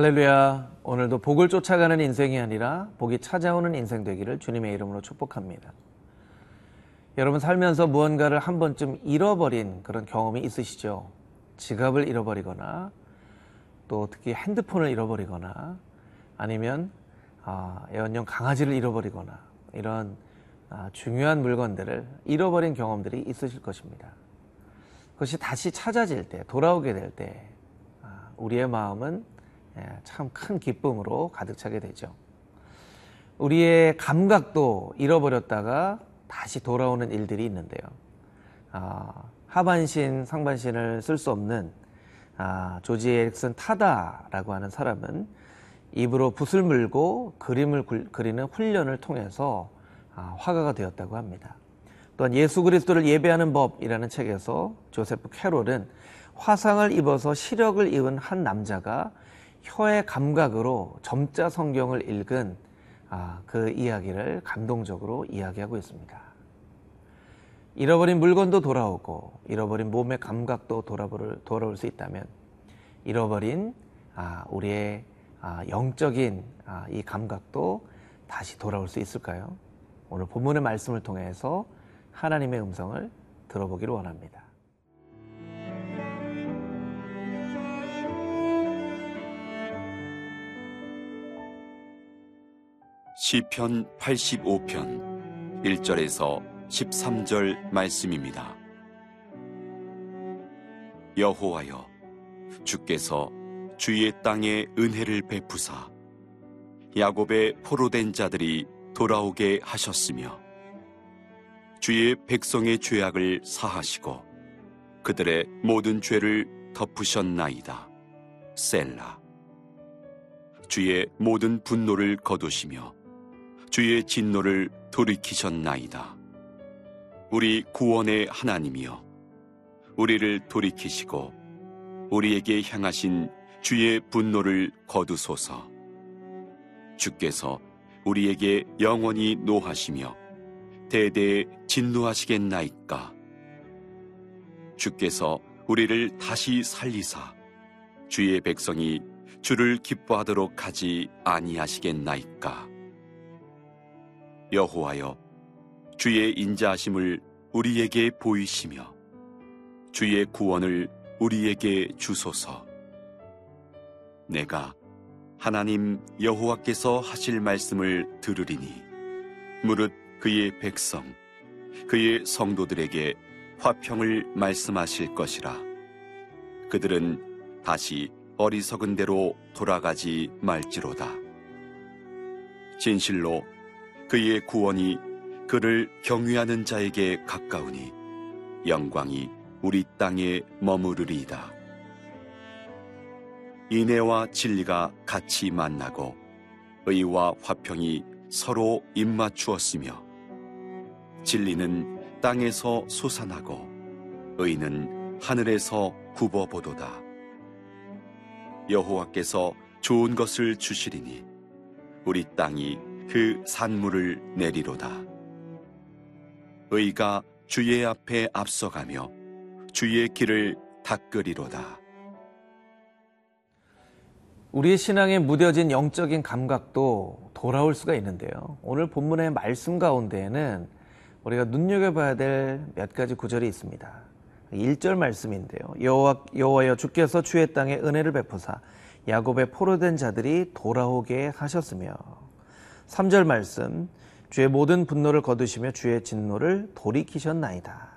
할렐루야. 오늘도 복을 쫓아가는 인생이 아니라 복이 찾아오는 인생 되기를 주님의 이름으로 축복합니다. 여러분 살면서 무언가를 한 번쯤 잃어버린 그런 경험이 있으시죠? 지갑을 잃어버리거나 또 특히 핸드폰을 잃어버리거나 아니면 아, 애완용 강아지를 잃어버리거나 이런 아, 중요한 물건들을 잃어버린 경험들이 있으실 것입니다. 그것이 다시 찾아질 때, 돌아오게 될 때, 아, 우리의 마음은 예, 참 큰 기쁨으로 가득 차게 되죠. 우리의 감각도 잃어버렸다가 다시 돌아오는 일들이 있는데요. 아, 하반신, 상반신을 쓸 수 없는 아, 조지 에릭슨 타다라고 하는 사람은 입으로 붓을 물고 그림을 그리는 훈련을 통해서 아, 화가가 되었다고 합니다. 또한 예수 그리스도를 예배하는 법이라는 책에서 조세프 캐롤은 화상을 입어서 시력을 입은 한 남자가 혀의 감각으로 점자 성경을 읽은 아, 그 이야기를 감동적으로 이야기하고 있습니다. 잃어버린 물건도 돌아오고 잃어버린 몸의 감각도 돌아볼, 돌아올 수 있다면 잃어버린 아, 우리의 아, 영적인 이 감각도 다시 돌아올 수 있을까요? 오늘 본문의 말씀을 통해서 하나님의 음성을 들어보기를 원합니다. 시편 85편 1절에서 13절 말씀입니다. 여호와여 주께서 주의 땅에 은혜를 베푸사 야곱의 포로된 자들이 돌아오게 하셨으며 주의 백성의 죄악을 사하시고 그들의 모든 죄를 덮으셨나이다. 셀라 주의 모든 분노를 거두시며 주의 진노를 돌이키셨나이다. 우리 구원의 하나님이여, 우리를 돌이키시고 우리에게 향하신 주의 분노를 거두소서. 주께서 우리에게 영원히 노하시며 대대에 진노하시겠나이까. 주께서 우리를 다시 살리사 주의 백성이 주를 기뻐하도록 하지 아니하시겠나이까. 여호와여 주의 인자하심을 우리에게 보이시며 주의 구원을 우리에게 주소서. 내가 하나님 여호와께서 하실 말씀을 들으리니 무릇 그의 백성 그의 성도들에게 화평을 말씀하실 것이라. 그들은 다시 어리석은 대로 돌아가지 말지로다. 진실로 그의 구원이 그를 경외하는 자에게 가까우니 영광이 우리 땅에 머무르리이다. 인애와 진리가 같이 만나고 의와 화평이 서로 입맞추었으며 진리는 땅에서 솟아나고 의는 하늘에서 굽어보도다. 여호와께서 좋은 것을 주시리니 우리 땅이 그 산물을 내리로다. 의가 주의 앞에 앞서가며 주의 길을 닦으리로다. 우리의 신앙에 무뎌진 영적인 감각도 돌아올 수가 있는데요. 오늘 본문의 말씀 가운데에는 우리가 눈여겨봐야 될 몇 가지 구절이 있습니다. 1절 말씀인데요. 여호와, 여호와여 주께서 주의 땅에 은혜를 베푸사 야곱의 포로된 자들이 돌아오게 하셨으며 3절 말씀 주의 모든 분노를 거두시며 주의 진노를 돌이키셨나이다.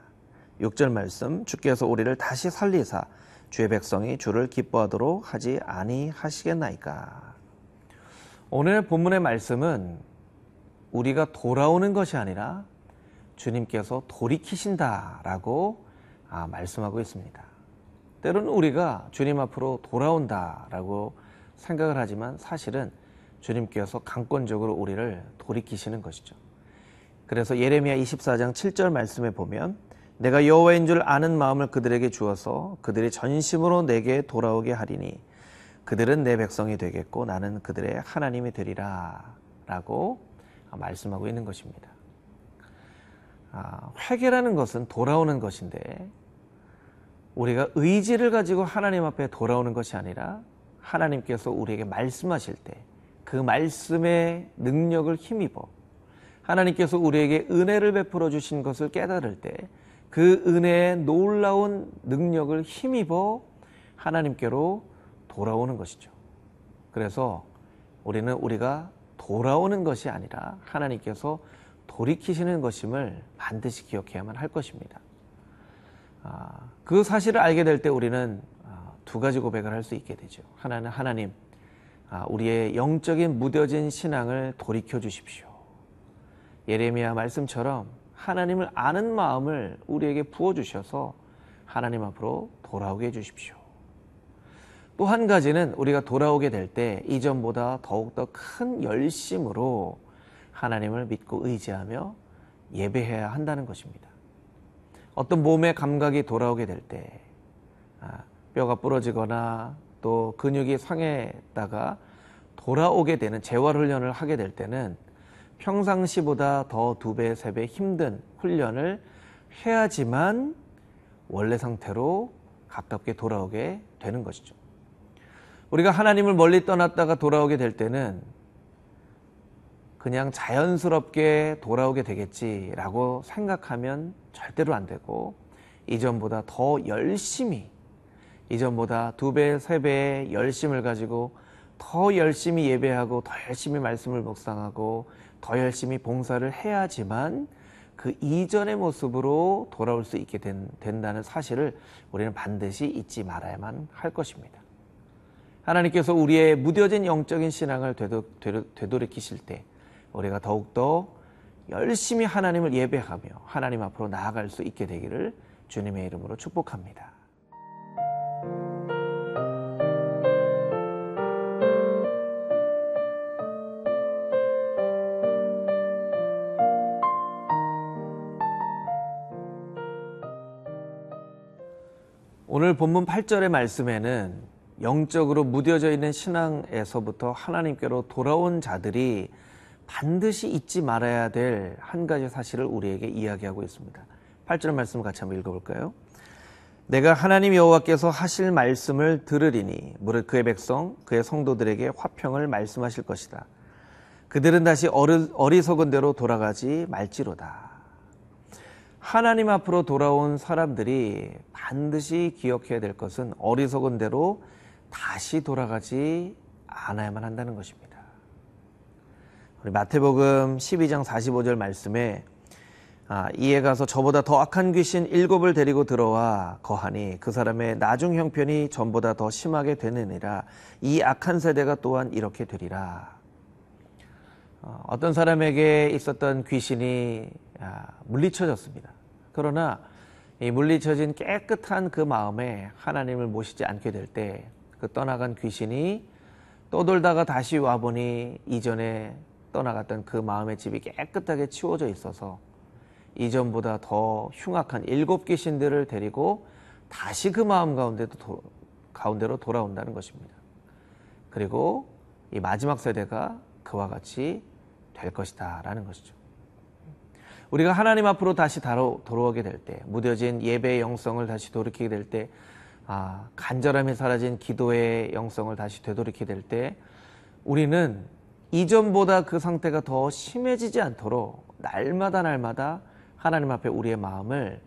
6절 말씀 주께서 우리를 다시 살리사 주의 백성이 주를 기뻐하도록 하지 아니하시겠나이까. 오늘 본문의 말씀은 우리가 돌아오는 것이 아니라 주님께서 돌이키신다라고 아, 말씀하고 있습니다. 때로는 우리가 주님 앞으로 돌아온다라고 생각을 하지만 사실은 주님께서 강권적으로 우리를 돌이키시는 것이죠. 그래서 예레미야 24장 7절 말씀에 보면 내가 여호와인 줄 아는 마음을 그들에게 주어서 그들이 전심으로 내게 돌아오게 하리니 그들은 내 백성이 되겠고 나는 그들의 하나님이 되리라 라고 말씀하고 있는 것입니다. 아, 회개라는 것은 돌아오는 것인데 우리가 의지를 가지고 하나님 앞에 돌아오는 것이 아니라 하나님께서 우리에게 말씀하실 때 그 말씀의 능력을 힘입어 하나님께서 우리에게 은혜를 베풀어 주신 것을 깨달을 때 그 은혜의 놀라운 능력을 힘입어 하나님께로 돌아오는 것이죠. 그래서 우리는 우리가 돌아오는 것이 아니라 하나님께서 돌이키시는 것임을 반드시 기억해야만 할 것입니다. 아, 그 사실을 알게 될 때 우리는 아, 두 가지 고백을 할 수 있게 되죠. 하나는 하나님, 아, 우리의 영적인 무뎌진 신앙을 돌이켜 주십시오. 예레미야 말씀처럼 하나님을 아는 마음을 우리에게 부어 주셔서 하나님 앞으로 돌아오게 해 주십시오. 또 한 가지는 우리가 돌아오게 될 때 이전보다 더욱더 큰 열심으로 하나님을 믿고 의지하며 예배해야 한다는 것입니다. 어떤 몸의 감각이 돌아오게 될 때, 아, 뼈가 부러지거나 또 근육이 상해다가 돌아오게 되는 재활 훈련을 하게 될 때는 평상시보다 더 두 배, 세 배 힘든 훈련을 해야지만 원래 상태로 가깝게 돌아오게 되는 것이죠. 우리가 하나님을 멀리 떠났다가 돌아오게 될 때는 그냥 자연스럽게 돌아오게 되겠지라고 생각하면 절대로 안 되고 이전보다 더 열심히 이전보다 두 배, 세 배의 열심을 가지고 더 열심히 예배하고 더 열심히 말씀을 묵상하고 더 열심히 봉사를 해야지만 그 이전의 모습으로 돌아올 수 있게 된, 된다는 사실을 우리는 반드시 잊지 말아야만 할 것입니다. 하나님께서 우리의 무뎌진 영적인 신앙을 되도, 되도, 되돌이키실 때 우리가 더욱더 열심히 하나님을 예배하며 하나님 앞으로 나아갈 수 있게 되기를 주님의 이름으로 축복합니다. 오늘 본문 8절의 말씀에는 영적으로 무뎌져 있는 신앙에서부터 하나님께로 돌아온 자들이 반드시 잊지 말아야 될 한 가지 사실을 우리에게 이야기하고 있습니다. 8절 말씀을 같이 한번 읽어볼까요? 내가 하나님 여호와께서 하실 말씀을 들으리니 무릇 그의 백성 그의 성도들에게 화평을 말씀하실 것이다. 그들은 다시 어리, 어리석은 대로 돌아가지 말지로다. 하나님 앞으로 돌아온 사람들이 반드시 기억해야 될 것은 어리석은 대로 다시 돌아가지 않아야만 한다는 것입니다. 우리 마태복음 12장 45절 말씀에 아, 이에 가서 저보다 더 악한 귀신 일곱을 데리고 들어와 거하니 그 사람의 나중 형편이 전보다 더 심하게 되느니라 이 악한 세대가 또한 이렇게 되리라. 어, 어떤 사람에게 있었던 귀신이 아, 물리쳐졌습니다. 그러나 이 물리쳐진 깨끗한 그 마음에 하나님을 모시지 않게 될 때 그 떠나간 귀신이 떠돌다가 다시 와보니 이전에 떠나갔던 그 마음의 집이 깨끗하게 치워져 있어서 이전보다 더 흉악한 일곱 귀신들을 데리고 다시 그 마음 가운데도 도, 가운데로 돌아온다는 것입니다. 그리고 이 마지막 세대가 그와 같이 될 것이다 라는 것이죠. 우리가 하나님 앞으로 다시 돌아오게 될 때, 무뎌진 예배의 영성을 다시 돌이키게 될 때, 아, 간절함이 사라진 기도의 영성을 다시 되돌이키게 될 때, 우리는 이전보다 그 상태가 더 심해지지 않도록 날마다 날마다 하나님 앞에 우리의 마음을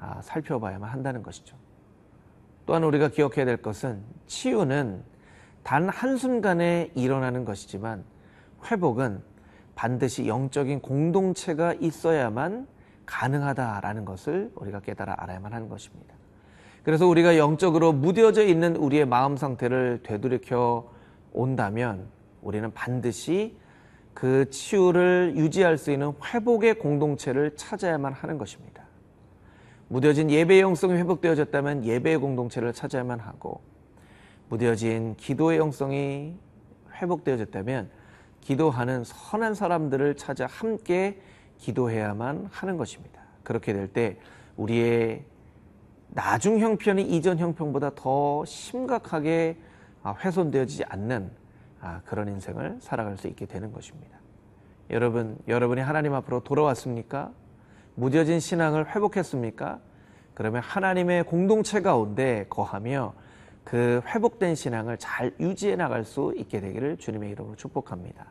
아, 살펴봐야만 한다는 것이죠. 또한 우리가 기억해야 될 것은 치유는 단 한순간에 일어나는 것이지만 회복은 반드시 영적인 공동체가 있어야만 가능하다라는 것을 우리가 깨달아 알아야만 하는 것입니다. 그래서 우리가 영적으로 무뎌져 있는 우리의 마음 상태를 되돌이켜 온다면 우리는 반드시 그 치유를 유지할 수 있는 회복의 공동체를 찾아야만 하는 것입니다. 무뎌진 예배의 영성이 회복되어졌다면 예배의 공동체를 찾아야만 하고 무뎌진 기도의 영성이 회복되어졌다면 기도하는 선한 사람들을 찾아 함께 기도해야만 하는 것입니다. 그렇게 될 때 우리의 나중 형편이 이전 형편보다 더 심각하게 훼손되어지지 않는 그런 인생을 살아갈 수 있게 되는 것입니다. 여러분, 여러분이 하나님 앞으로 돌아왔습니까? 무뎌진 신앙을 회복했습니까? 그러면 하나님의 공동체 가운데 거하며 그 회복된 신앙을 잘 유지해 나갈 수 있게 되기를 주님의 이름으로 축복합니다.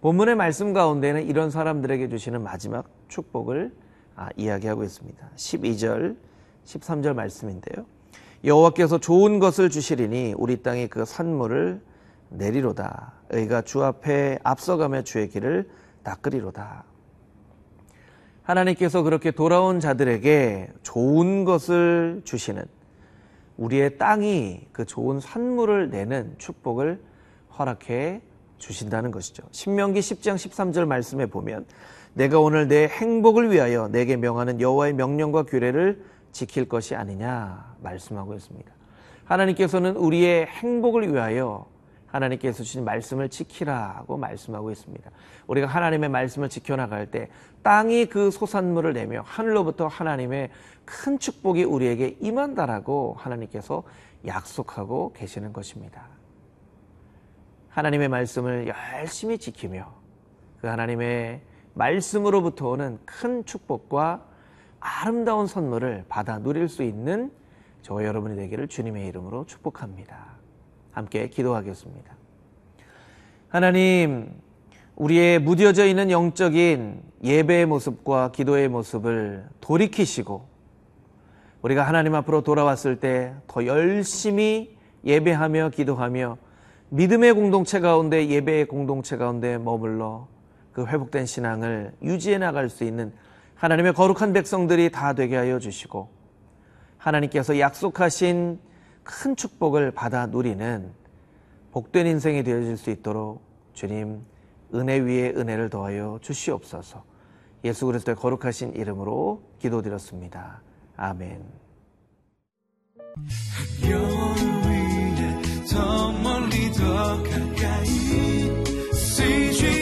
본문의 말씀 가운데는 이런 사람들에게 주시는 마지막 축복을 아, 이야기하고 있습니다. 12절, 13절 말씀인데요. 여호와께서 좋은 것을 주시리니 우리 땅에 그 산물을 내리로다. 의가 주 앞에 앞서가며 주의 길을 닦으리로다. 하나님께서 그렇게 돌아온 자들에게 좋은 것을 주시는 우리의 땅이 그 좋은 산물을 내는 축복을 허락해 주신다는 것이죠. 신명기 10장 13절 말씀에 보면 내가 오늘 내 행복을 위하여 내게 명하는 여호와의 명령과 규례를 지킬 것이 아니냐 말씀하고 있습니다. 하나님께서는 우리의 행복을 위하여 하나님께서 주신 말씀을 지키라고 말씀하고 있습니다. 우리가 하나님의 말씀을 지켜나갈 때 땅이 그 소산물을 내며 하늘로부터 하나님의 큰 축복이 우리에게 임한다라고 하나님께서 약속하고 계시는 것입니다. 하나님의 말씀을 열심히 지키며 그 하나님의 말씀으로부터 오는 큰 축복과 아름다운 선물을 받아 누릴 수 있는 저와 여러분이 되기를 주님의 이름으로 축복합니다. 함께 기도하겠습니다. 하나님, 우리의 무뎌져 있는 영적인 예배의 모습과 기도의 모습을 돌이키시고 우리가 하나님 앞으로 돌아왔을 때 더 열심히 예배하며 기도하며 믿음의 공동체 가운데 예배의 공동체 가운데 머물러 그 회복된 신앙을 유지해 나갈 수 있는 하나님의 거룩한 백성들이 다 되게 하여 주시고 하나님께서 약속하신 큰 축복을 받아 누리는 복된 인생이 되어질 수 있도록 주님 은혜 위에 은혜를 더하여 주시옵소서. 예수 그리스도의 거룩하신 이름으로 기도드렸습니다. 아멘. 더 멀리 더 가까이 CG